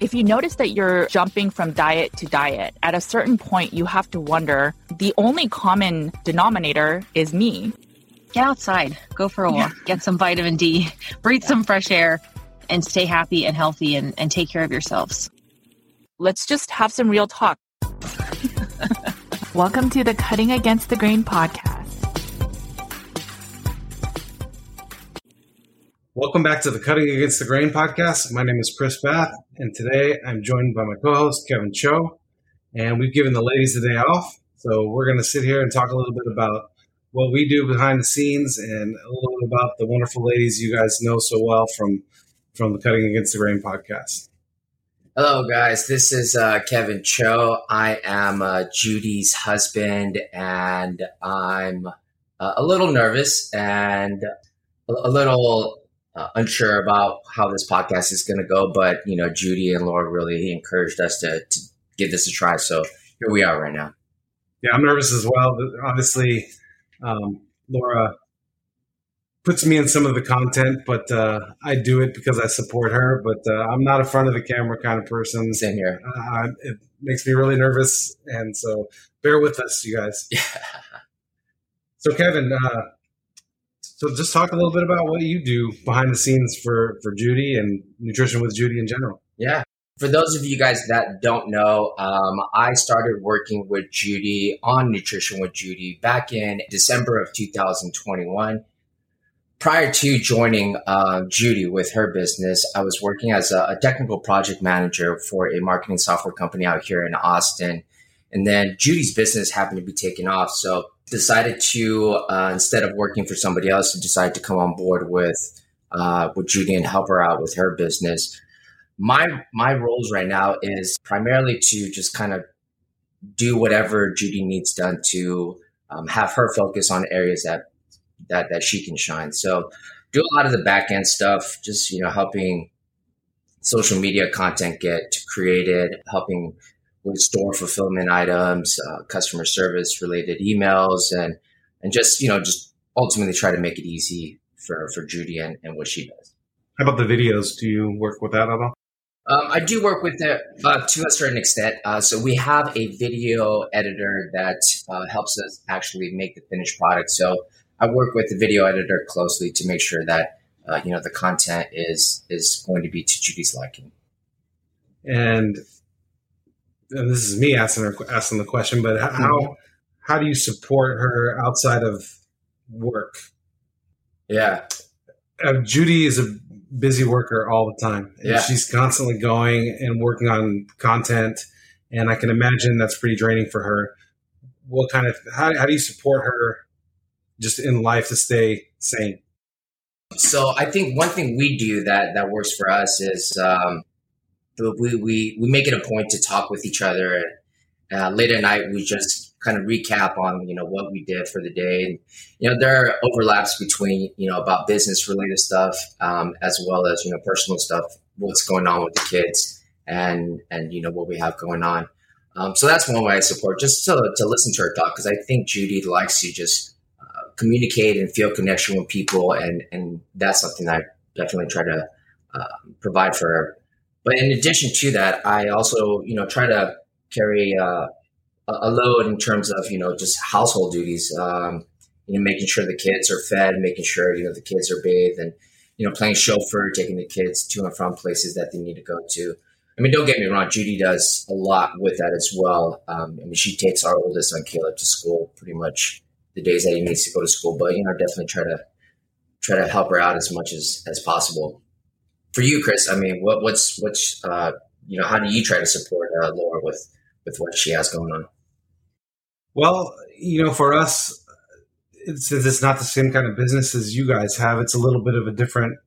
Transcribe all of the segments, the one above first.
If you notice that you're jumping from diet to diet, at a certain point, you have to wonder the only common denominator is me. Get outside, go for a walk, get some vitamin D, breathe some fresh air, and stay happy and healthy and, and take care of yourselves. Let's just have some real talk. Welcome to the Cutting Against the Grain podcast. Welcome back to the Cutting Against the Grain podcast. My name is Chris Spath, and today I'm joined by my co host, Kevin Cho. And we've given the ladies the day off. So we're going to sit here and talk a little bit about what we do behind the scenes and a little bit about the wonderful ladies you guys know so well from, from the Cutting Against the Grain podcast. Hello, guys. This is uh, Kevin Cho. I am uh, Judy's husband, and I'm uh, a little nervous and a, a little uh, unsure about how this podcast is going to go, but you know, Judy and Laura really encouraged us to, to give this a try. So here we are right now. Yeah, I'm nervous as well. Obviously, um, Laura puts me in some of the content, but uh, I do it because I support her. But uh, I'm not a front of the camera kind of person. Same here. Uh, it makes me really nervous, and so bear with us, you guys. Yeah. So, Kevin, uh, so just talk a little bit about what you do behind the scenes for for Judy and nutrition with Judy in general. Yeah. For those of you guys that don't know, um, I started working with Judy on Nutrition with Judy back in December of 2021. Prior to joining uh, Judy with her business, I was working as a, a technical project manager for a marketing software company out here in Austin. And then Judy's business happened to be taking off. So decided to uh, instead of working for somebody else, decided to come on board with uh, with Judy and help her out with her business. My my roles right now is primarily to just kind of do whatever Judy needs done to um, have her focus on areas that that that she can shine. So do a lot of the back end stuff, just you know helping social media content get created, helping store fulfillment items, uh, customer service related emails, and and just you know just ultimately try to make it easy for for Judy and, and what she does. How about the videos? Do you work with that at all? Um, I do work with it uh, to a certain extent. Uh, so we have a video editor that uh, helps us actually make the finished product. So I work with the video editor closely to make sure that uh, you know the content is is going to be to Judy's liking. And and this is me asking her asking the question, but how mm-hmm. how do you support her outside of work? Yeah, uh, Judy is a busy worker all the time. Yeah, she's constantly going and working on content, and I can imagine that's pretty draining for her. What kind of how how do you support her just in life to stay sane? So I think one thing we do that that works for us is um, we, we, we make it a point to talk with each other. And uh, late at night, we just kind of recap on, you know, what we did for the day. And, you know, there are overlaps between, you know, about business related stuff, um, as well as, you know, personal stuff, what's going on with the kids. and and you know what we have going on. Um, so that's one way I support, just to, to listen to her talk, because I think Judy likes to just uh, communicate and feel connection with people, and and that's something I definitely try to uh, provide for her. But in addition to that, I also you know try to carry uh, a load in terms of you know just household duties. Um, you know, making sure the kids are fed, making sure you know the kids are bathed, and you know, playing chauffeur, taking the kids to and from places that they need to go to. I mean, don't get me wrong, Judy does a lot with that as well. Um, I mean, she takes our oldest son Caleb to school pretty much the days that he needs to go to school. But you know, definitely try to try to help her out as much as as possible. For you, Chris, I mean, what, what's what's uh, you know, how do you try to support uh, Laura with with what she has going on? Well, you know, for us, since it's not the same kind of business as you guys have, it's a little bit of a different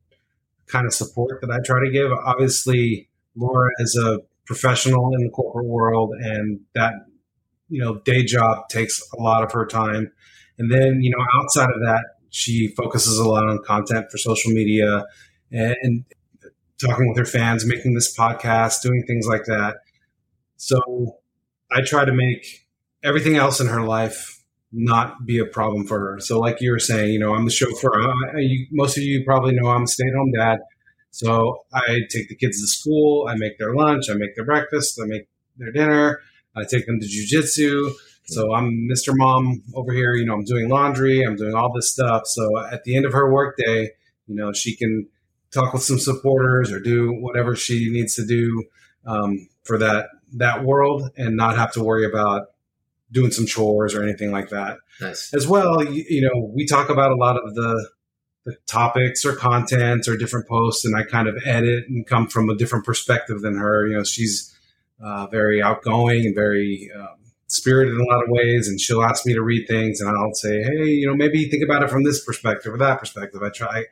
kind of support that I try to give. Obviously, Laura is a professional in the corporate world, and that you know day job takes a lot of her time. And then you know outside of that, she focuses a lot on content for social media and talking with her fans, making this podcast, doing things like that. So I try to make everything else in her life not be a problem for her. So, like you were saying, you know, I'm the chauffeur. I, you, most of you probably know I'm a stay at home dad. So, I take the kids to school, I make their lunch, I make their breakfast, I make their dinner, I take them to jujitsu. So, I'm Mr. Mom over here. You know, I'm doing laundry, I'm doing all this stuff. So, at the end of her workday, you know, she can talk with some supporters or do whatever she needs to do um, for that that world and not have to worry about doing some chores or anything like that. Nice. As well, you, you, know, we talk about a lot of the, the topics or content or different posts, and I kind of edit and come from a different perspective than her. You know, she's uh, very outgoing and very um, spirited in a lot of ways, and she'll ask me to read things, and I'll say, hey, you know, maybe think about it from this perspective or that perspective. I try,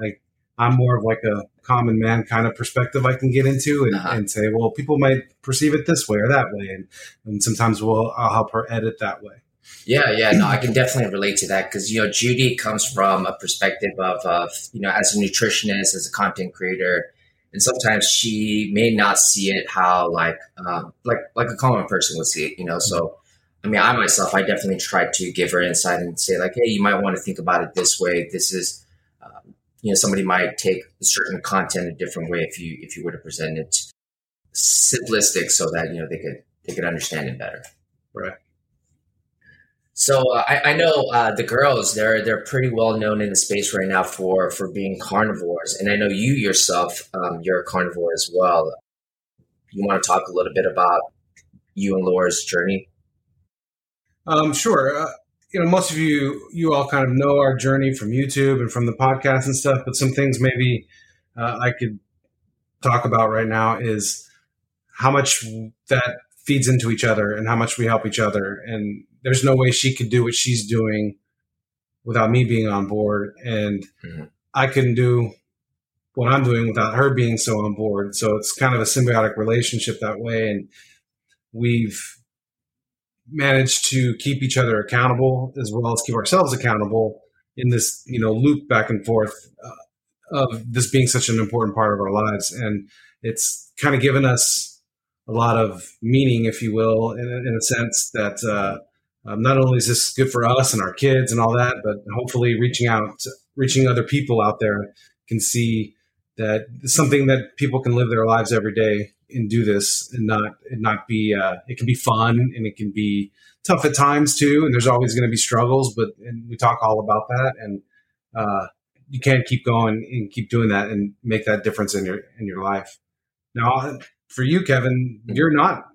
I I'm more of like a common man kind of perspective I can get into and, uh-huh. and say, well, people might perceive it this way or that way. And, and sometimes we'll, I'll help her edit that way. Yeah, yeah, no, I can definitely relate to that because you know Judy comes from a perspective of, of you know as a nutritionist, as a content creator, and sometimes she may not see it how like um, like like a common person would see it, you know. So, I mean, I myself, I definitely try to give her insight and say like, hey, you might want to think about it this way. This is you know somebody might take certain content a different way if you if you were to present it simplistic so that you know they could they could understand it better. Right. So uh, I, I, know uh, the girls they're they're pretty well known in the space right now for for being carnivores. And i know you yourself um, you're a carnivore as well. You want to talk a little bit about you and laura's journey? Um, sure. Uh, you know, most of you, you all kind of know our journey from YouTube and from the podcast and stuff, but some things maybe uh, I could talk about right now is how much that feeds into each other and how much we help each other. And there's no way she could do what she's doing without me being on board. And mm-hmm. I couldn't do what I'm doing without her being so on board. So it's kind of a symbiotic relationship that way. And we've managed to keep each other accountable as well as keep ourselves accountable in this you know loop back and forth uh, of this being such an important part of our lives. And it's kind of given us a lot of meaning if you will in, in a sense that uh, um, not only is this good for us and our kids and all that but hopefully reaching out reaching other people out there can see that something that people can live their lives every day and do this and not and not be uh, it can be fun and it can be tough at times too and there's always going to be struggles but and we talk all about that and uh, you can't keep going and keep doing that and make that difference in your in your life. Now for you kevin you're not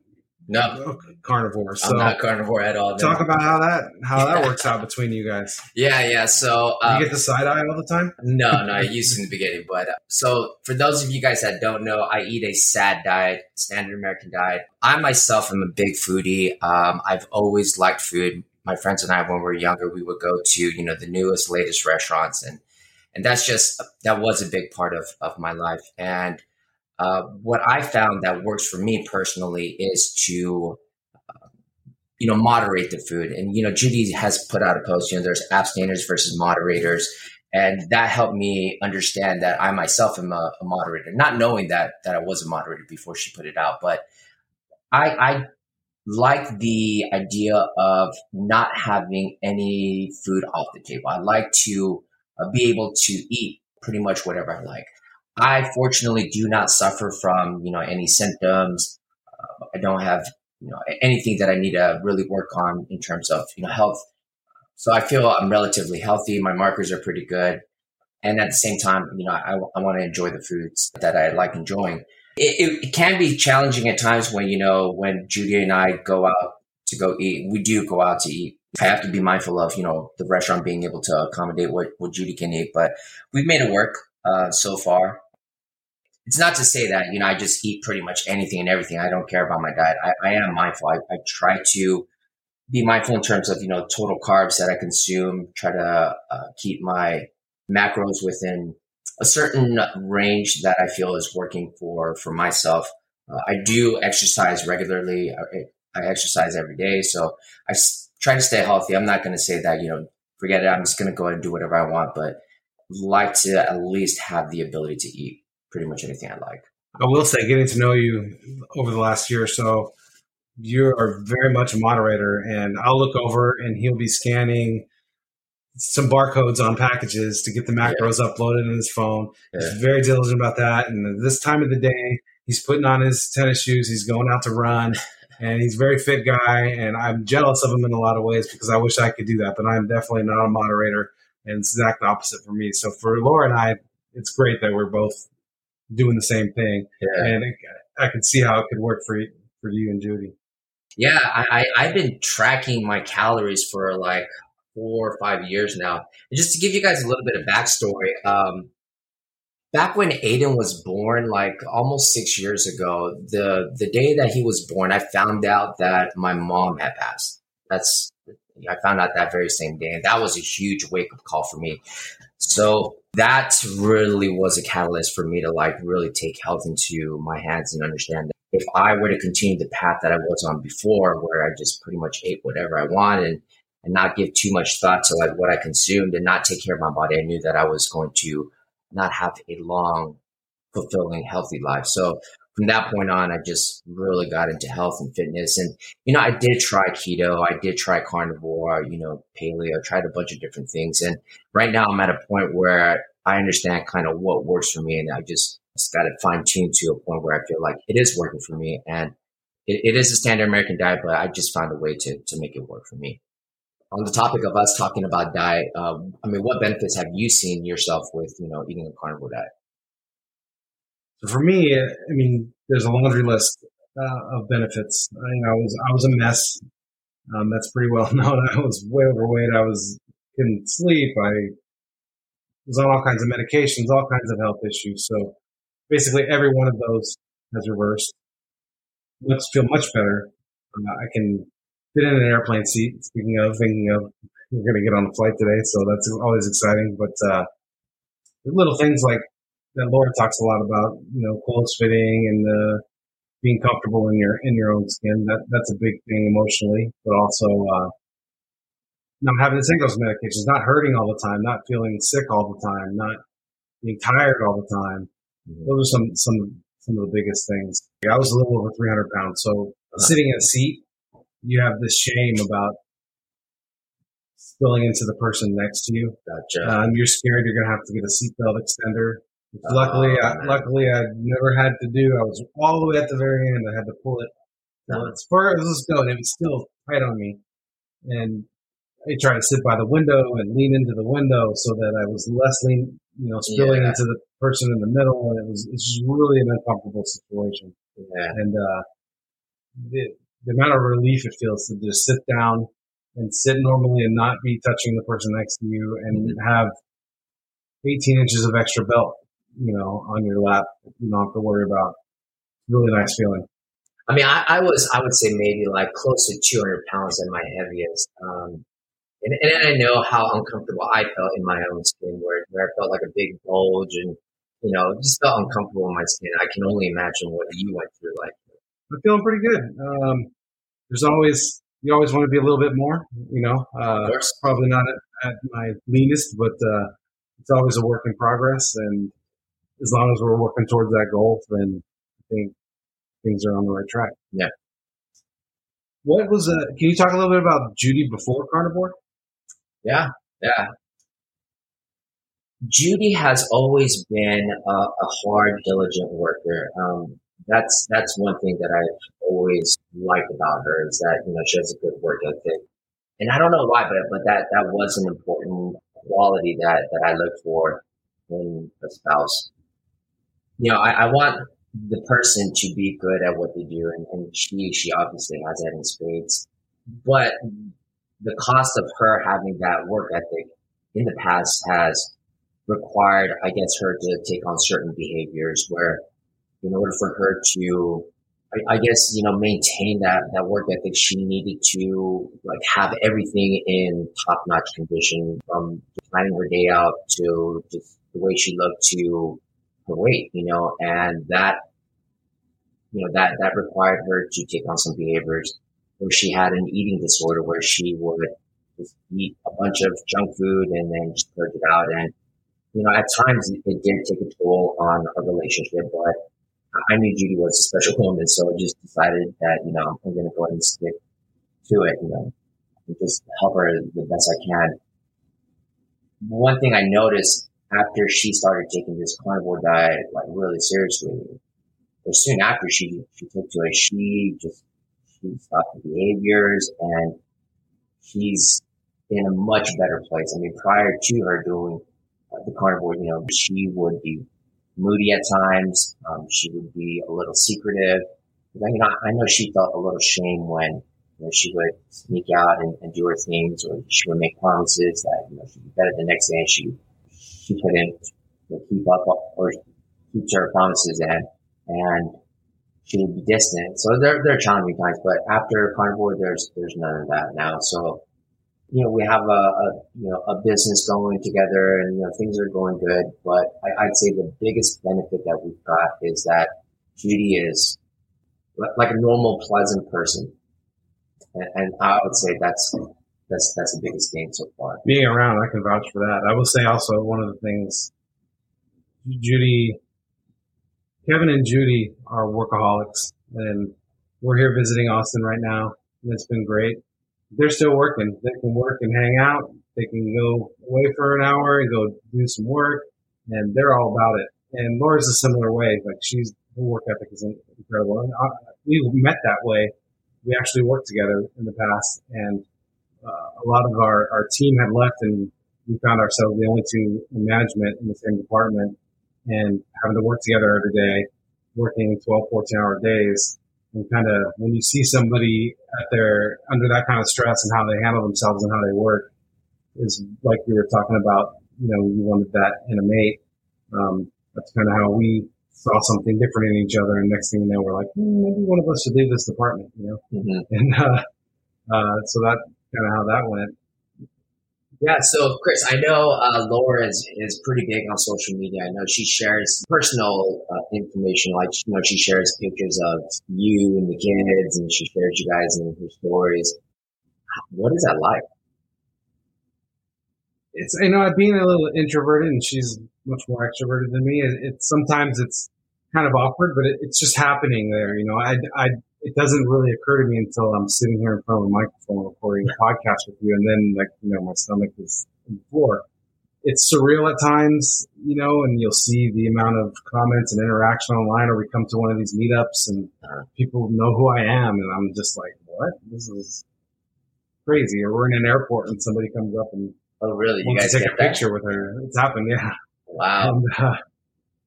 no carnivore. So I'm not carnivore at all. No. Talk about how that how that works out between you guys. Yeah, yeah. So um, you get the side eye all the time. No, no. I used to in the beginning, but uh, so for those of you guys that don't know, I eat a SAD diet, standard American diet. I myself am a big foodie. Um, I've always liked food. My friends and I, when we were younger, we would go to you know the newest, latest restaurants, and and that's just that was a big part of of my life and uh, what I found that works for me personally is to, uh, you know, moderate the food. And, you know, Judy has put out a post, you know, there's abstainers versus moderators. And that helped me understand that I myself am a, a moderator, not knowing that that I was a moderator before she put it out. But I, I like the idea of not having any food off the table. I like to uh, be able to eat pretty much whatever I like. I fortunately do not suffer from, you know, any symptoms. Uh, I don't have, you know, anything that I need to really work on in terms of, you know, health. So I feel I'm relatively healthy. My markers are pretty good. And at the same time, you know, I, I want to enjoy the foods that I like enjoying. It, it, it can be challenging at times when, you know, when Judy and I go out to go eat, we do go out to eat. I have to be mindful of, you know, the restaurant being able to accommodate what, what Judy can eat, but we've made it work uh, so far. It's not to say that, you know, I just eat pretty much anything and everything. I don't care about my diet. I, I am mindful. I, I try to be mindful in terms of, you know, total carbs that I consume, try to uh, keep my macros within a certain range that I feel is working for, for myself. Uh, I do exercise regularly. I, I exercise every day. So I s- try to stay healthy. I'm not going to say that, you know, forget it. I'm just going to go and do whatever I want, but like to at least have the ability to eat pretty much anything I like. I will say, getting to know you over the last year or so, you are very much a moderator, and I'll look over and he'll be scanning some barcodes on packages to get the macros yeah. uploaded in his phone. Yeah. He's very diligent about that. And this time of the day, he's putting on his tennis shoes, he's going out to run, and he's a very fit guy. And I'm jealous of him in a lot of ways because I wish I could do that, but I'm definitely not a moderator, and it's exact opposite for me. So for Laura and I, it's great that we're both doing the same thing. Yeah. And it, I can see how it could work for you, for you and Judy. Yeah, I, I've been tracking my calories for like four or five years now. And just to give you guys a little bit of backstory, um, back when Aiden was born, like almost six years ago, the the day that he was born, I found out that my mom had passed. That's I found out that very same day, and that was a huge wake up call for me. So that really was a catalyst for me to like really take health into my hands and understand that if I were to continue the path that I was on before, where I just pretty much ate whatever I wanted and not give too much thought to like what I consumed and not take care of my body, I knew that I was going to not have a long, fulfilling, healthy life. So from that point on, I just really got into health and fitness. And, you know, I did try keto. I did try carnivore, you know, paleo, tried a bunch of different things. And right now I'm at a point where I understand kind of what works for me. And I just, just got it fine tuned to a point where I feel like it is working for me. And it, it is a standard American diet, but I just found a way to, to make it work for me. On the topic of us talking about diet, um, I mean, what benefits have you seen yourself with, you know, eating a carnivore diet? For me, I mean, there's a laundry list uh, of benefits. I, you know, I was I was a mess. Um, that's pretty well known. I was way overweight. I was couldn't sleep. I was on all kinds of medications, all kinds of health issues. So basically, every one of those has reversed. Let's feel much better. Uh, I can fit in an airplane seat. Speaking of, thinking of, we're going to get on a flight today, so that's always exciting. But uh, little things like that Laura talks a lot about, you know, clothes fitting and uh, being comfortable in your in your own skin. That that's a big thing emotionally, but also uh, not having to take those medications, not hurting all the time, not feeling sick all the time, not being tired all the time. Mm-hmm. Those are some some some of the biggest things. I was a little over 300 pounds, so sitting in a seat, you have this shame about spilling into the person next to you. Gotcha. Um, you're scared you're going to have to get a seatbelt extender luckily, oh, I, luckily, I never had to do. I was all the way at the very end. I had to pull it. As far as going, it was still tight on me, and I tried to sit by the window and lean into the window so that I was less lean, you know, spilling yeah. into the person in the middle, and it was it's just really an uncomfortable situation. Yeah. And uh, the the amount of relief it feels to just sit down and sit normally and not be touching the person next to you and mm-hmm. have 18 inches of extra belt you know, on your lap. You don't have to worry about. Really nice feeling. I mean, I, I was, I would say maybe like close to 200 pounds at my heaviest. Um, and, and I know how uncomfortable I felt in my own skin, where, where I felt like a big bulge and, you know, just felt uncomfortable in my skin. I can only imagine what you went through. Like, I'm feeling pretty good. Um, there's always, you always want to be a little bit more, you know, uh, probably not at, at, my leanest, but, uh, it's always a work in progress. And as long as we're working towards that goal, then I think things are on the right track. Yeah. What was uh, can you talk a little bit about Judy before carnivore? Yeah, yeah. Judy has always been a, a hard, diligent worker. Um, that's that's one thing that I've always liked about her is that you know she has a good work ethic, and I don't know why, but but that that was an important quality that that I look for in a spouse. You know, I, I want the person to be good at what they do, and, and she she obviously has that in spades. But the cost of her having that work ethic in the past has required, I guess, her to take on certain behaviors where, in order for her to, I, I guess, you know, maintain that that work ethic, she needed to like have everything in top notch condition, from planning her day out to just the way she looked to her weight, you know, and that, you know, that, that required her to take on some behaviors where she had an eating disorder where she would just eat a bunch of junk food and then just purge it out. And, you know, at times it, did take a toll on our relationship, but I knew Judy was a special woman. So I just decided that, you know, I'm going to go ahead and stick to it, you know, and just help her the best I can. One thing I noticed after she started taking this carnivore diet like really seriously, or soon after she she took to it, she just she stopped the behaviors and she's in a much better place. I mean, prior to her doing the carnivore, you know, she would be moody at times. Um, she would be a little secretive. You know, I know she felt a little shame when you know, she would sneak out and, and do her things, or she would make promises that you know she'd be better the next day, and she she couldn't keep up or keep to her promises and, and she would be distant. So there, there are challenging times, but after carnivore, there's, there's none of that now. So, you know, we have a, a, you know, a business going together and, you know, things are going good, but I, I'd say the biggest benefit that we've got is that Judy is like a normal, pleasant person. And, and I would say that's that's that's the biggest gain so far. Being around, I can vouch for that. I will say also one of the things, Judy, Kevin and Judy are workaholics, and we're here visiting Austin right now, and it's been great. They're still working. They can work and hang out. They can go away for an hour and go do some work, and they're all about it. And Laura's a similar way. Like she's her work ethic is incredible. And I, we met that way. We actually worked together in the past, and uh, a lot of our, our team had left and we found ourselves the only two in management in the same department and having to work together every day, working 12, 14 hour days. And kind of when you see somebody at their, under that kind of stress and how they handle themselves and how they work is like we were talking about, you know, we wanted that in a mate. Um, that's kind of how we saw something different in each other. And next thing you know, we're like, hmm, maybe one of us should leave this department, you know? Mm-hmm. And, uh, uh, so that kind of how that went. Yeah, so Chris, I know uh, Laura is, is pretty big on social media. I know she shares personal uh, information, like you know, she shares pictures of you and the kids, and she shares you guys in her stories. What is that like? It's you know, I'm being a little introverted, and she's much more extroverted than me. It, it sometimes it's kind of awkward, but it, it's just happening there. You know, I I it doesn't really occur to me until I'm sitting here in front of a microphone recording a podcast with you, and then like you know my stomach is in the floor. It's surreal at times, you know, and you'll see the amount of comments and interaction online, or we come to one of these meetups and people know who I am, and I'm just like, what? This is crazy. Or we're in an airport and somebody comes up and oh really? You guys take a that? picture with her. It's happened, yeah. Wow. And, uh,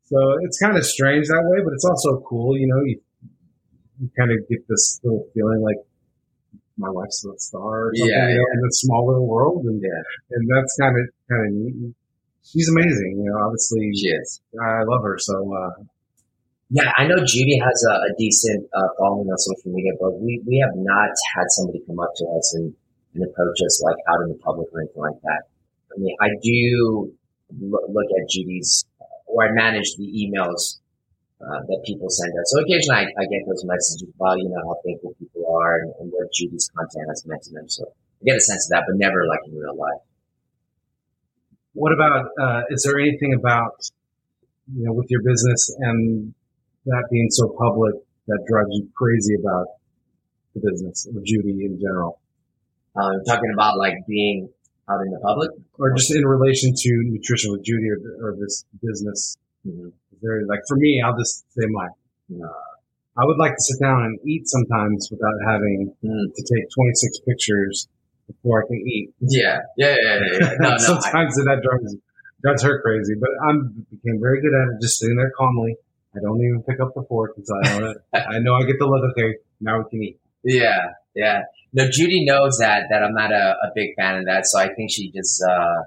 so it's kind of strange that way, but it's also cool. You know, you you kind of get this little feeling like my wife's a star or something, yeah, you know, yeah. in a small little world. And, yeah. and that's kind of, kind of neat. She's amazing. You know, obviously she is. I love her. So, uh, yeah, I know Judy has a, a decent uh, following on social media, but we, we have not had somebody come up to us and, and approach us like out in the public or anything like that. I mean, I do look at Judy's, or I manage the emails uh, that people send us. So occasionally I, I, get those messages about, you know, how thankful people are and, and what Judy's content has meant to them. So I get a sense of that, but never like in real life. what about? Uh, is there anything about you know with your business and that being so public that drives you crazy about the business or Judy in general? Um, talking about like being out in the public, or just in relation to nutrition with Judy or, or this business. There, like for me, I'll just say mine. Uh, I would like to sit down and eat sometimes without having mm. to take 26 pictures before I can eat. Yeah, yeah, yeah, yeah. No, no, sometimes I, that drives drives her crazy, but I'm became very good at it, just sitting there calmly. I don't even pick up the fork until I know I know I get the look. Okay, now we can eat. Yeah, yeah. No, Judy knows that that I'm not a, a big fan of that, so I think she just uh,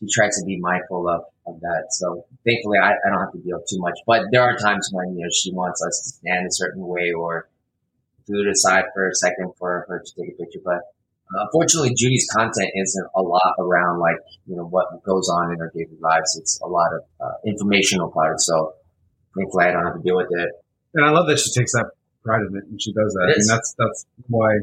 she tries to be mindful of, of that. So thankfully, I, I don't have to deal too much. But there are times when you know she wants us to stand a certain way or food aside for a second for her to take a picture. But uh, unfortunately, Judy's content isn't a lot around like you know what goes on in our daily lives. It's a lot of uh, informational part. So thankfully, I don't have to deal with it. And I love that she takes that pride in it and she does that. And that's that's why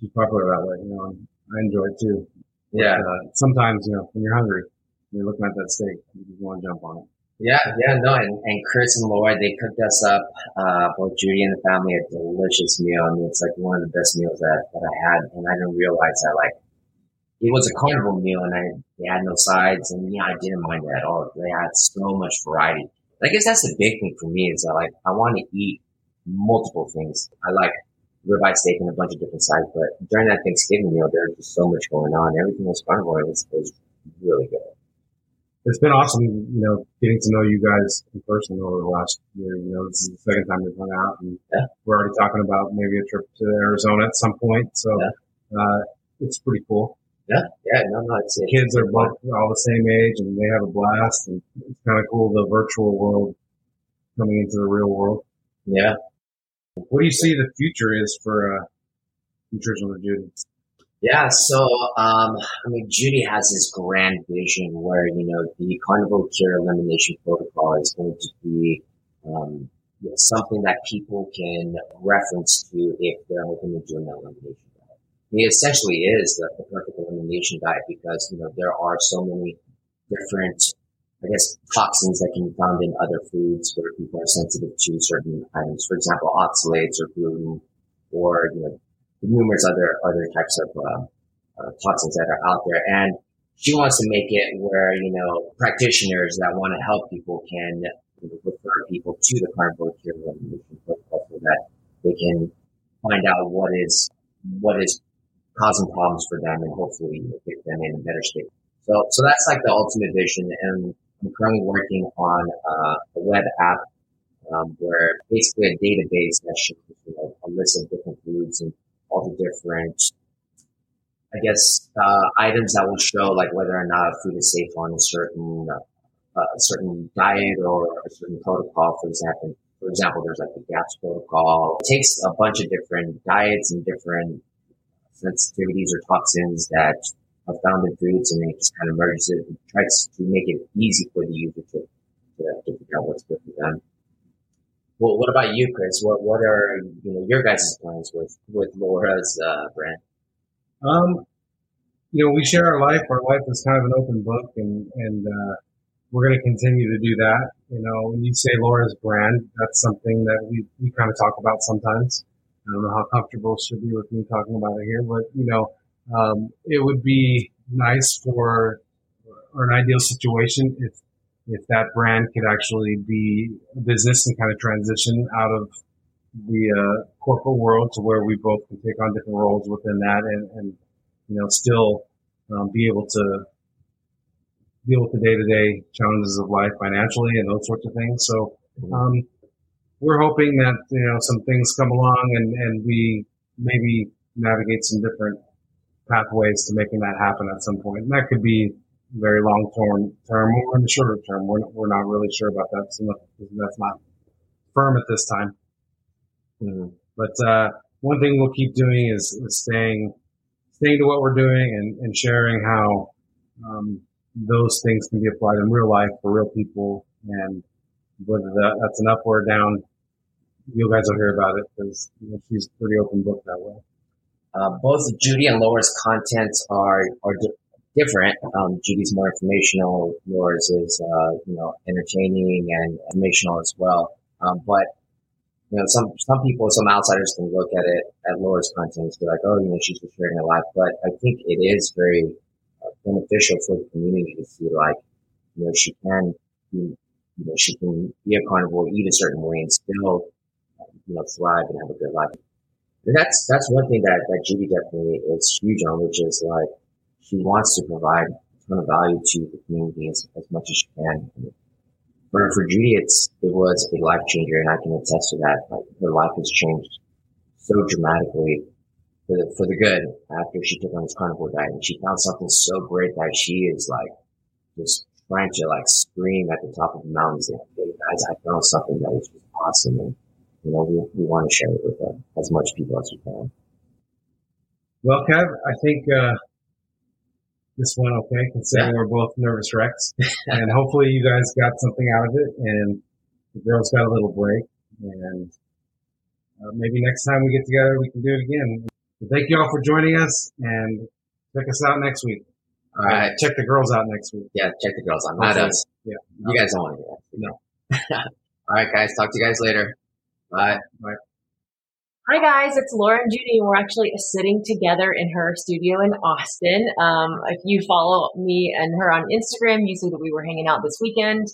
she's popular that way. You know, I enjoy it too. Yeah. But, uh, sometimes, you know, when you're hungry, you're looking at that steak, you just want to jump on it. Yeah, yeah, no, and, and Chris and Laura, they cooked us up, uh, both Judy and the family, a delicious meal. I mean, it's like one of the best meals that, that I had, and I didn't realize that, like, it was a carnivore meal, and I, they had no sides, and yeah, I didn't mind it at all. They had so much variety. I guess that's the big thing for me is that, like, I want to eat multiple things. I like ribeye steak and a bunch of different sides. But during that Thanksgiving meal, there was just so much going on. Everything was carnivore. It was, it was really good. It's been awesome, you know, getting to know you guys in person over the last year. You know, this is the second time we've hung out, and yeah. we're already talking about maybe a trip to Arizona at some point. So yeah. uh, it's pretty cool. Yeah, yeah, no, no, it's kids are both all the same age, and they have a blast, and it's kind of cool the virtual world coming into the real world. Yeah, what do you see the future is for uh, nutritional? Yeah, so um, I mean, Judy has this grand vision where you know the carnivore cure elimination protocol is going to be um, you know, something that people can reference to if they're looking to do an elimination diet. I mean, it essentially is the, the perfect elimination diet because you know there are so many different I guess, toxins that can be found in other foods where people are sensitive to certain items. For example, oxalates or gluten or, you know, numerous other, other types of, uh, uh, toxins that are out there. And she wants to make it where, you know, practitioners that want to help people can refer people to the carnivore cure protocol so that they can find out what is, what is causing problems for them and hopefully get them in a better state. So, so that's like the ultimate vision. And I'm currently working on uh, a web app um, where basically a database that shows you know, a list of different foods and all the different, I guess, uh, items that will show like whether or not food is safe on a certain uh, a certain diet or a certain protocol. For example, for example, there's like the GAPS protocol. It takes a bunch of different diets and different sensitivities or toxins that are found in foods and it just kind of merges it and tries to make it easy for the user to, to, figure out what's good for them. Well, what about you, Chris? What what are you know your guys' plans with with Laura's uh, brand? Um, you know, we share our life. Our life is kind of an open book, and and uh, we're going to continue to do that. You know, when you say Laura's brand, that's something that we we kind of talk about sometimes. I don't know how comfortable she'll be with me talking about it here, but you know, um, it would be nice for or an ideal situation if if that brand could actually be a business and kind of transition out of the uh, corporate world to where we both can take on different roles within that and, and you know still um, be able to deal with the day to day challenges of life financially and those sorts of things. So mm-hmm. um, we're hoping that you know some things come along and and we maybe navigate some different pathways to making that happen at some point. And that could be very long term, term or in the shorter term. We're, we're not really sure about that. So that's not firm at this time. Mm-hmm. But, uh, one thing we'll keep doing is, is, staying, staying to what we're doing and, and sharing how, um, those things can be applied in real life for real people. And whether that, that's an up or down, you guys will hear about it because you know, she's pretty open book that way. Uh, both Judy and Laura's contents are are different. Um, Judy's more informational. Yours is, uh, you know, entertaining and informational as well. Um, but you know, some some people, some outsiders can look at it at Laura's content and be like, oh, you know, she's just sharing her life. But I think it is very uh, beneficial for the community to see like, you know, she can, be, you know, she can be a carnivore, eat a certain way, and still, you know, thrive and have a good life. And that's that's one thing that that Judy definitely is huge on, which is like she wants to provide a ton of value to the community as, as much as she can. For, for Judy, it's, it was a life changer and I can attest to that. Like her life has changed so dramatically for the, for the good after she took on this carnivore diet and she found something so great that she is like just trying to like scream at the top of the mountains and hey guys, I found something that is just awesome and you know, we, we want to share it with uh, as much people as we can. Well, Kev, I think, uh, this went okay, considering Yeah. we're both nervous wrecks. and hopefully you guys got something out of it and the girls got a little break. And uh, maybe next time we get together, we can do it again. So thank you all for joining us and check us out next week. All right. Check the girls out next week. Yeah. Check the girls out. Not us. Yeah. You guys don't want to do that. No. All right, guys. Talk to you guys later. Bye. Hi guys, it's Laura and Judy, and we're actually sitting together in her studio in Austin. Um, if you follow me and her on Instagram, you see that we were hanging out this weekend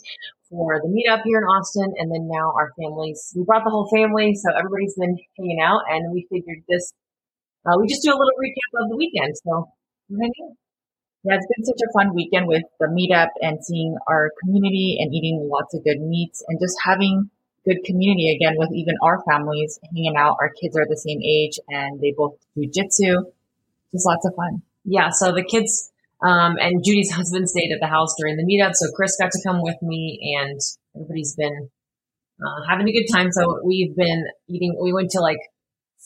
for the meetup here in Austin, and then now our families. We brought the whole family, so everybody's been hanging out, and we figured this. Uh, we just do a little recap of the weekend, so. Yeah, it's been such a fun weekend with the meetup and seeing our community and eating lots of good meats and just having good community again with even our families hanging out. Our kids are the same age and they both do jitsu. Just lots of fun. yeah, so the kids um, and Judy's husband stayed at the house during the meetup, so Chris got to come with me, and everybody's been uh, having a good time. So we've been eating. We went to like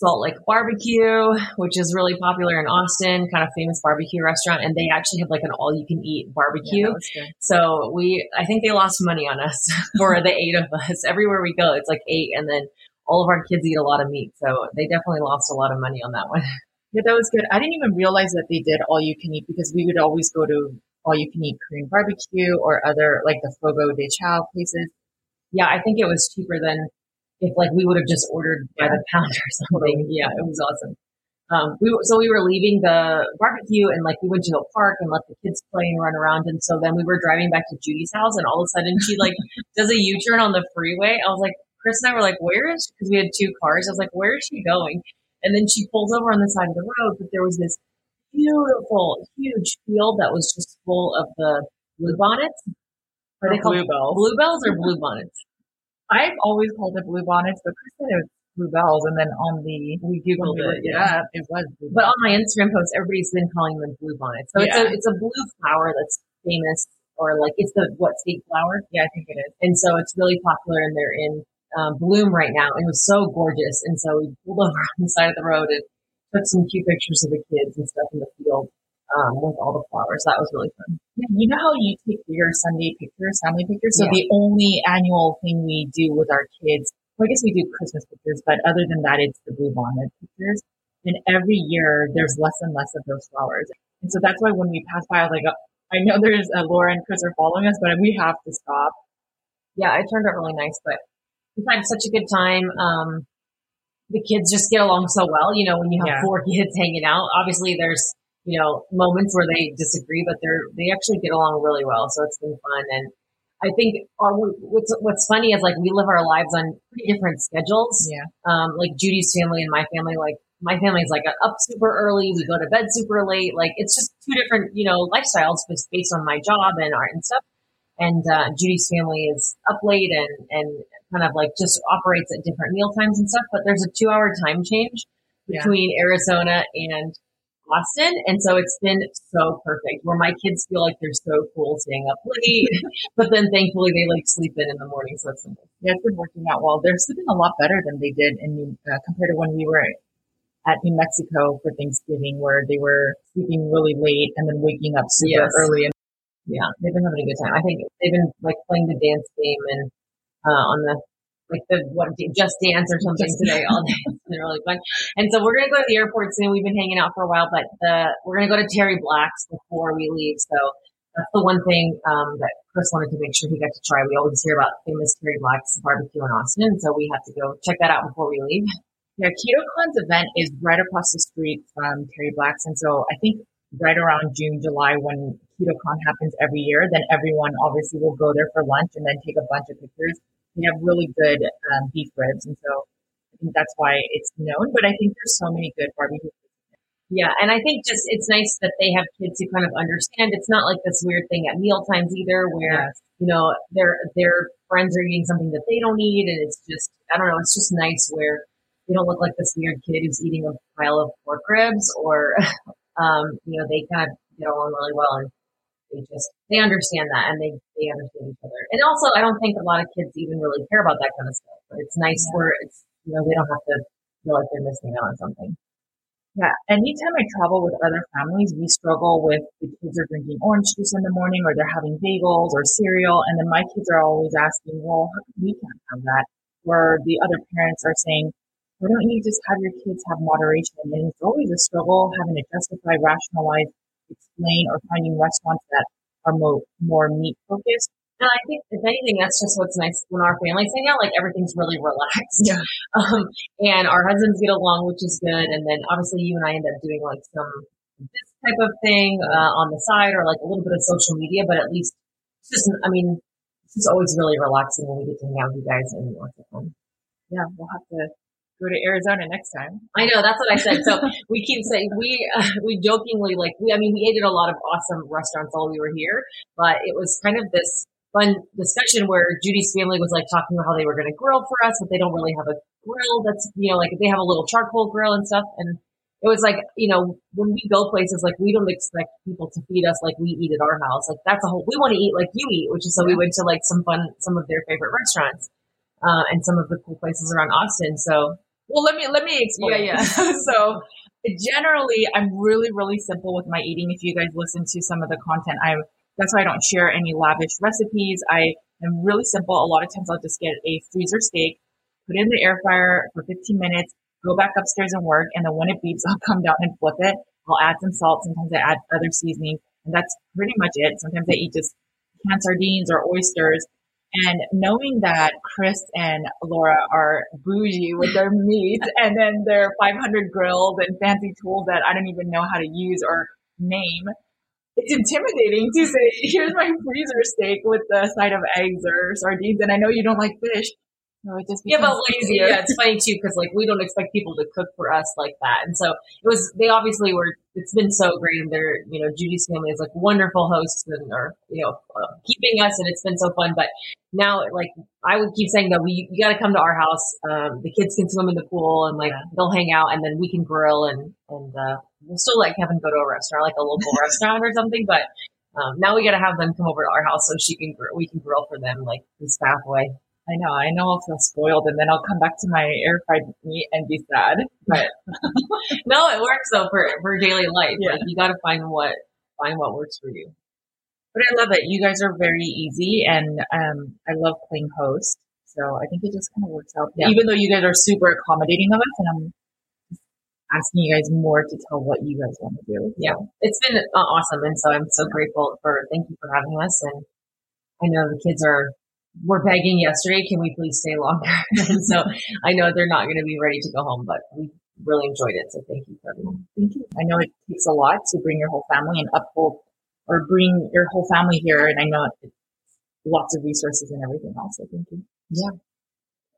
Salt Lick Barbecue, which is really popular in Austin, kind of famous barbecue restaurant, and they actually have like an all-you-can-eat barbecue. good. So we, I think they lost money on us for the eight of us. Everywhere we go, it's like eight, and then all of our kids eat a lot of meat, so they definitely lost a lot of money on that one. Yeah, that was good. I didn't even realize that they did all you can eat because we would always go to all you can eat Korean barbecue or other like the Fogo de Chao places. Yeah, I think it was cheaper than if like we would have just ordered by the pound or something. Yeah, it was awesome. Um, we were, so we were leaving the barbecue and like we went to the park and let the kids play and run around. And so then we were driving back to Judy's house and all of a sudden she like does a U-turn on the freeway. I was like, Chris and I were like, where is, cause we had two cars. I was like, where is she going? And then she pulls over on the side of the road, but there was this beautiful, huge field that was just full of the blue bonnets. Are they called bluebells? bluebells or blue bonnets? I've always called it blue bonnets, but Chris said it was bluebells. And then on the We googled when we it. Yeah. up, it was blue But on my Instagram post, everybody's been calling them blue bonnets. So it's a it's a blue flower that's famous, or like it's the what state flower, Yeah, I think it is. and so it's really popular, and they're in um, bloom right now. It was so gorgeous, and so we pulled over on the side of the road and took some cute pictures of the kids and stuff in the field um, with all the flowers. That was really fun. Yeah, you know how you take your Sunday pictures, family pictures? So Yeah. the only annual thing we do with our kids, well, I guess we do Christmas pictures, but other than that, it's the blue bonnet pictures. And every year there's less and less of those flowers. And so that's why when we pass by, I was like, oh, I know there's uh, Laura and Chris are following us, but we have to stop. yeah, it turned out really nice, but we've had such a good time. Um, the kids just get along so well. You know, when you have Yeah. four kids hanging out, obviously there's, you know, moments where they disagree, but they're, they actually get along really well. So it's been fun. And I think our, what's, what's funny is like we live our lives on pretty different schedules. Yeah. Um, like Judy's family and my family, like my family's like up super early. We go to bed super late. Like it's just two different, you know, lifestyles just based on my job and art and stuff and uh, Judy's family is up late and and kind of like just operates at different meal times and stuff. But there's a two hour time change Yeah. between Arizona and Austin, and so it's been so perfect. Where my kids feel like they're so cool staying up late, but then thankfully they like sleep in in the morning, so it's. Yeah, it's been working out well. They're sleeping a lot better than they did in New, uh, compared to when we were at New Mexico for Thanksgiving, where they were sleeping really late and then waking up super Yes. early. And Yeah, they've been having a good time. I think they've been like playing the dance game and uh, on the like the what just dance or something just today all day. It's been really fun. And so we're gonna go to the airport soon. We've been hanging out for a while, but the we're gonna go to Terry Black's before we leave. So that's the one thing um, that Chris wanted to make sure he got to try. We always hear about famous Terry Black's barbecue in Austin, so we have to go check that out before we leave. Yeah, KetoCon's event is right across the street from Terry Black's, and so I think right around June, July when KetoCon happens every year, then everyone obviously will go there for lunch and then take a bunch of pictures. They have really good um, beef ribs, and so I think that's why it's known. But I think there's so many good barbecue yeah, and I think just it's nice that they have kids who kind of understand. It's not like this weird thing at meal times either, where yes. you know their their friends are eating something that they don't eat, and it's just I don't know. It's just nice where they don't look like this weird kid who's eating a pile of pork ribs, or um, you know they kind of get along really well, and they just they understand that, and they they understand each other. And also, I don't think a lot of kids even really care about that kind of stuff. But it's nice yeah. where it's you know they don't have to feel like they're missing out on something. Yeah. Anytime I travel with other families, we struggle with the kids are drinking orange juice in the morning or they're having bagels or cereal. And then my kids are always asking, well, we can't have that? Or the other parents are saying, why don't you just have your kids have moderation? And it's always a struggle having to justify, rationalize, explain, or finding restaurants that are more, more meat focused and I think, if anything, that's just what's nice when our families hang out. Like everything's really relaxed. Yeah. Um, and our husbands get along, which is good. And then obviously you and I end up doing like some this type of thing uh, on the side, or like a little bit of social media. But at least it's just, I mean, it's just always really relaxing when we get to hang out with you guys and lots of fun. Yeah, we'll have to go to Arizona next time. I know that's what I said. So we keep saying we uh, we jokingly like we I mean we ate at a lot of awesome restaurants while we were here, but it was kind of this fun discussion where Judy's family was like talking about how they were going to grill for us, but they don't really have a grill that's, you know, like they have a little charcoal grill and stuff. And it was like, you know, when we go places, like we don't expect people to feed us like we eat at our house. Like that's a whole, we want to eat like you eat, which is so we went to like some fun, some of their favorite restaurants, uh, and some of the cool places around Austin. So, well, let me, let me explain. Yeah, yeah. so generally, I'm really, really simple with my eating. If you guys listen to some of the content, I'm, that's why I don't share any lavish recipes. I am really simple. A lot of times I'll just get a freezer steak, put it in the air fryer for 15 minutes, go back upstairs and work. And then when it beeps, I'll come down and flip it. I'll add some salt. Sometimes I add other seasonings and that's pretty much it. Sometimes I eat just canned sardines or oysters. And knowing that Chris and Laura are bougie with their meat and then their 500 grills and fancy tools that I don't even know how to use or name, it's intimidating to say, here's my freezer steak with the side of eggs or sardines. And I know you don't like fish. No, it just yeah, but like, easier. yeah, it's funny too because like we don't expect people to cook for us like that, and so it was. They obviously were. It's been so great, and they're you know Judy's family is like wonderful hosts and are you know keeping us, and it's been so fun. But now, like I would keep saying that we you got to come to our house. Um, the kids can swim in the pool, and like they'll hang out, and then we can grill and and uh, we'll still let Kevin go to a restaurant, like a local restaurant or something. But um, now we got to have them come over to our house so she can gr- we can grill for them like this pathway. I know, I know I'll feel spoiled and then I'll come back to my air fried meat and be sad. But no, it works though for, for daily life. Yeah. Like you gotta find what, find what works for you. But I love it. You guys are very easy and, um, I love playing host. So I think it just kind of works out. Yeah. Even though you guys are super accommodating of us and I'm asking you guys more to tell what you guys want to do. Yeah, it's been uh, awesome, and so I'm so grateful for. Thank you for having us, and I know the kids are were begging yesterday, can we please stay longer? and so I know they're not going to be ready to go home, but we really enjoyed it. So thank you for everyone. Thank you. I know it takes a lot to bring your whole family and uphold or bring your whole family here. And I know it's lots of resources and everything else. So thank you. Yeah.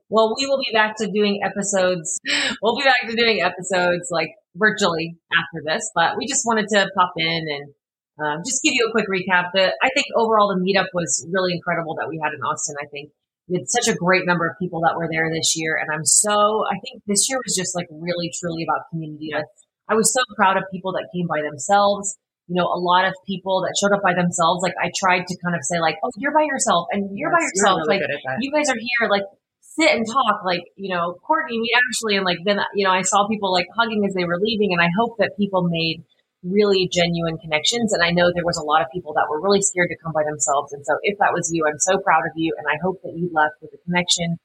Well, we will be back to doing episodes. We'll be back to doing episodes like virtually after this, but we just wanted to pop in and um, just give you a quick recap. The, I think overall the meetup was really incredible that we had in Austin. I think we had such a great number of people that were there this year. And I'm so, I think this year was just like really truly about community. I, I was so proud of people that came by themselves. You know, a lot of people that showed up by themselves. Like I tried to kind of say like, oh, you're by yourself and you're yes, by yourself. You're really like you guys are here. Like sit and talk. Like, you know, Courtney, we actually, and like then, you know, I saw people like hugging as they were leaving. And I hope that people made really genuine connections. And I know there was a lot of people that were really scared to come by themselves. And so if that was you, I'm so proud of you. And I hope that you left with a connection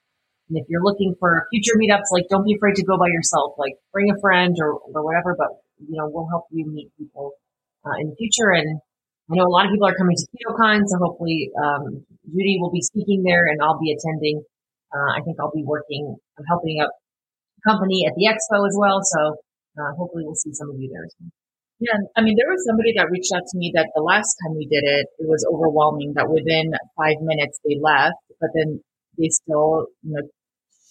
And if you're looking for future meetups, like don't be afraid to go by yourself. Like bring a friend or, or whatever, but you know, we'll help you meet people uh, in the future. And I know a lot of people are coming to KetoCon, so hopefully um, Judy will be speaking there and I'll be attending. Uh, I think I'll be working, I'm helping up company at the expo as well. So uh, hopefully we'll see some of you there as well. Yeah, I mean, there was somebody that reached out to me that the last time we did it, it was overwhelming that within five minutes they left, but then they still, you know,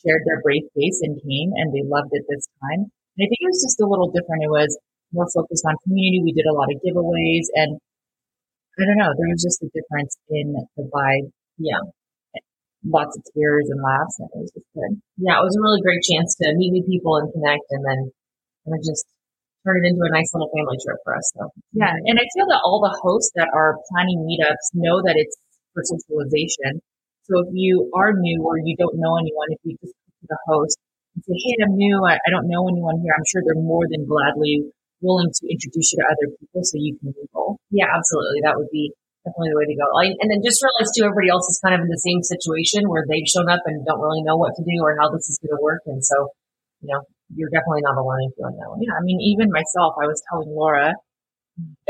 shared their brave face and came and they loved it this time. And I think it was just a little different. It was more focused on community. We did a lot of giveaways and I don't know, there was just a difference in the vibe. Yeah. Lots of tears and laughs and it was just good. Yeah, it was a really great chance to meet new people and connect and then kind of just turn it into a nice little family trip for us. So yeah, and I feel that all the hosts that are planning meetups know that it's for socialization. So if you are new or you don't know anyone, if you just to the host and say, "Hey, I'm new. I, I don't know anyone here," I'm sure they're more than gladly willing to introduce you to other people so you can mingle. Yeah, absolutely. That would be definitely the way to go. And then just realize too, everybody else is kind of in the same situation where they've shown up and don't really know what to do or how this is going to work. And so, you know, you're definitely not alone in feeling that way. Yeah, I mean, even myself, I was telling Laura,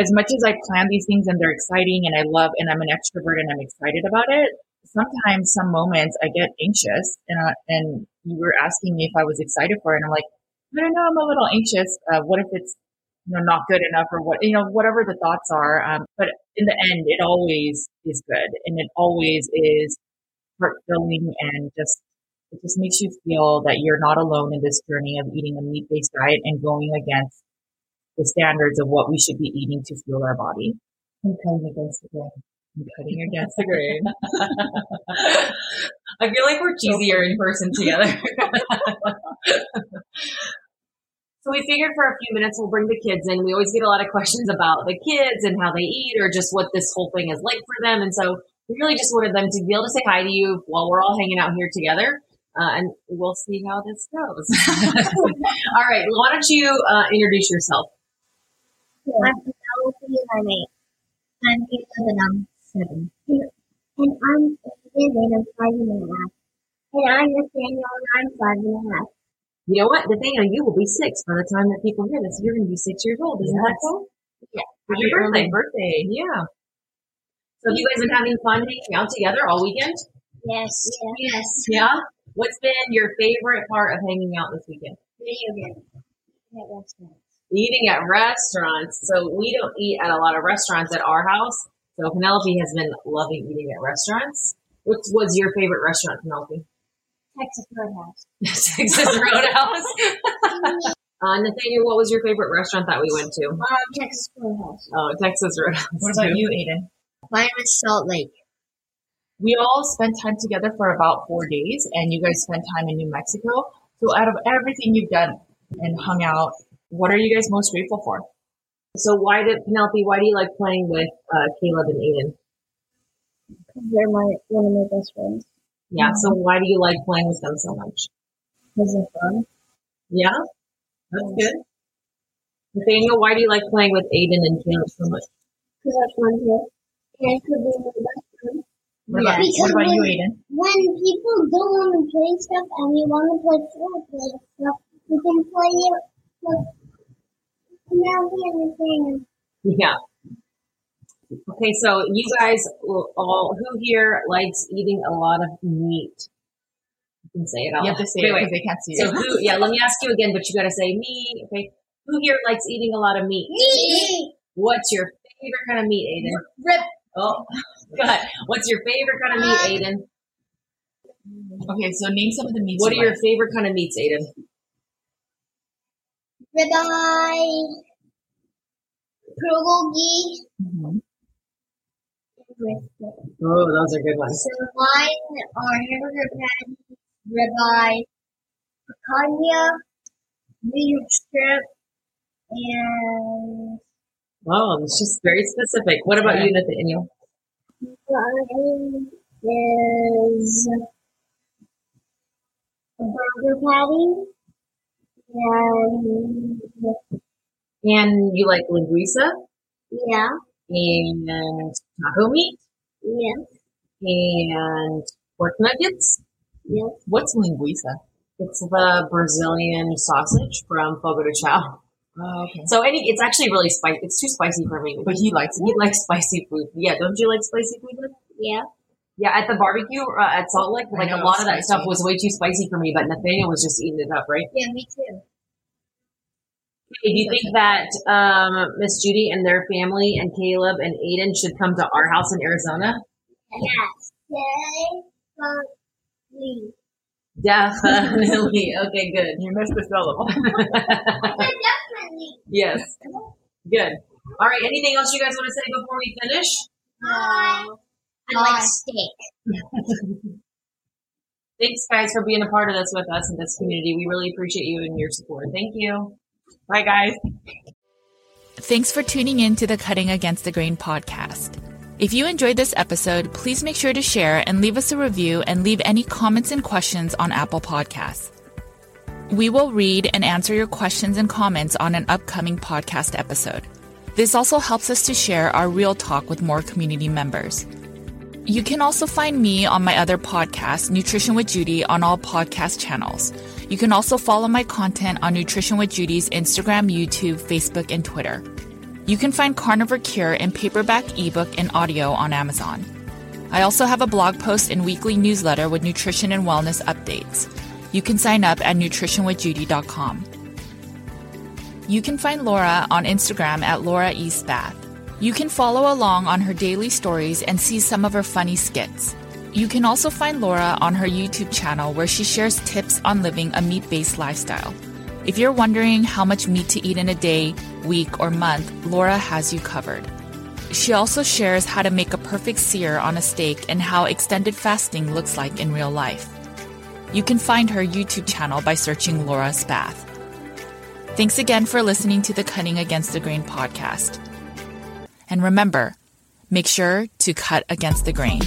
as much as I plan these things and they're exciting and I love and I'm an extrovert and I'm excited about it, sometimes some moments I get anxious and uh, and you were asking me if I was excited for it and I'm like, I don't know, I'm a little anxious. Uh, what if it's know not good enough or what you know whatever the thoughts are. Um, but in the end, it always is good and it always is heart filling and just it just makes you feel that you're not alone in this journey of eating a meat based diet and going against the standards of what we should be eating to fuel our body. And cutting against the grain. And cutting against the grain. I feel like we're cheesier in person together. so we figured for a few minutes we'll bring the kids in. We always get a lot of questions about the kids and how they eat or just what this whole thing is like for them. And so we really just wanted them to be able to say hi to you while we're all hanging out here together. Uh, and we'll see how this goes. All right, why don't you uh, introduce yourself? I'm Penelope and I'm eight. I'm Caleb and I'm seven. And I'm David and I'm five and a half. And I'm Nathaniel and I'm five and a half. You know what? Nathaniel, you will be six by the time that people hear this. You're going to be six years old. Isn't Yes. that cool? Yeah. Happy Happy birthday. birthday. Yeah. So have you guys been having fun hanging out together all weekend? Yes. Yes. Yeah. What's been your favorite part of hanging out this weekend? Video game. At restaurants. Eating at restaurants. So we don't eat at a lot of restaurants at our house. So Penelope has been loving eating at restaurants. What was your favorite restaurant, Penelope? Texas Roadhouse. Texas Roadhouse. uh, Nathaniel, what was your favorite restaurant that we went to? Um, Texas Roadhouse. Oh, Texas Roadhouse. What about too. you, Aiden? Mine was Salt Lick. We all spent time together for about four days, and you guys spent time in New Mexico. So, out of everything you've done and hung out, what are you guys most grateful for? So why did Penelope? Why do you like playing with uh, Caleb and Aiden? They're my one of my best friends. Yeah. So why do you like playing with them so much? Because they're fun. Yeah, that's good. Nathaniel, why do you like playing with Aiden and Caleb so much? Because that's fun too. And it could be my best friend. What about, Because what about you, when- Aiden? When people don't want to play stuff and we want to play play stuff, we can play it with Penelope and Yeah. Okay, so you guys all who here likes eating a lot of meat? You can say it out You have to say Okay, it because they can't see So it. who? Yeah, let me ask you again, but you got to say me. Okay, who here likes eating a lot of meat? Me! What's your favorite kind of meat, Aiden? Rip! Oh, good. What's your favorite kind of meat, Aiden? Okay, so name some of the meats. What are you your favorite kind of meats, Aiden? Ribeye, bulgogi, Mhm. Oh, those are good ones. So mine are hamburger patties, ribeye, picanha, medium strip, and Wow, it's just very specific. What about you, Nathaniel? mine is a burger patty, and And you like linguiça yeah, and taco meat yes, and pork nuggets Yes. What's linguiça? It's the Brazilian sausage from Fogo de Chao. Oh, okay. So any, it's actually really spicy. It's too spicy for me. But he likes He likes spicy food. Yeah, don't you like spicy food? Yeah. Yeah, at the barbecue uh, at Salt Lick, like know, a lot of spicy. that stuff was way too spicy for me. But Nathaniel was just eating it up, right? Yeah, me too. Hey, do you think that um, Miss Judy and their family and Caleb and Aiden should come to our house in Arizona? Yes. Definitely. Definitely. okay, good. You missed the syllable. Definitely. yes. Good. All right. Anything else you guys want to say before we finish? No. I like steak. Thanks, guys, for being a part of this with us in this community. We really appreciate you and your support. Thank you. Bye, guys. Thanks for tuning in to the Cutting Against the Grain podcast. If you enjoyed this episode, please make sure to share and leave us a review and leave any comments and questions on Apple Podcasts. We will read and answer your questions and comments on an upcoming podcast episode. This also helps us to share our real talk with more community members. You can also find me on my other podcast, Nutrition with Judy, on all podcast channels. You can also follow my content on Nutrition with Judy's Instagram, YouTube, Facebook, and Twitter. You can find Carnivore Cure in paperback, ebook, and audio on Amazon. I also have a blog post and weekly newsletter with nutrition and wellness updates. You can sign up at nutritionwithjudy.com. You can find Laura on Instagram at Laura Eastbath. You can follow along on her daily stories and see some of her funny skits. You can also find Laura on her YouTube channel where she shares tips on living a meat based lifestyle. If you're wondering how much meat to eat in a day, week, or month, Laura has you covered. She also shares how to make a perfect sear on a steak and how extended fasting looks like in real life. You can find her YouTube channel by searching Laura Spath. Thanks again for listening to the Cutting Against the Grain podcast. And remember, make sure to cut against the grain.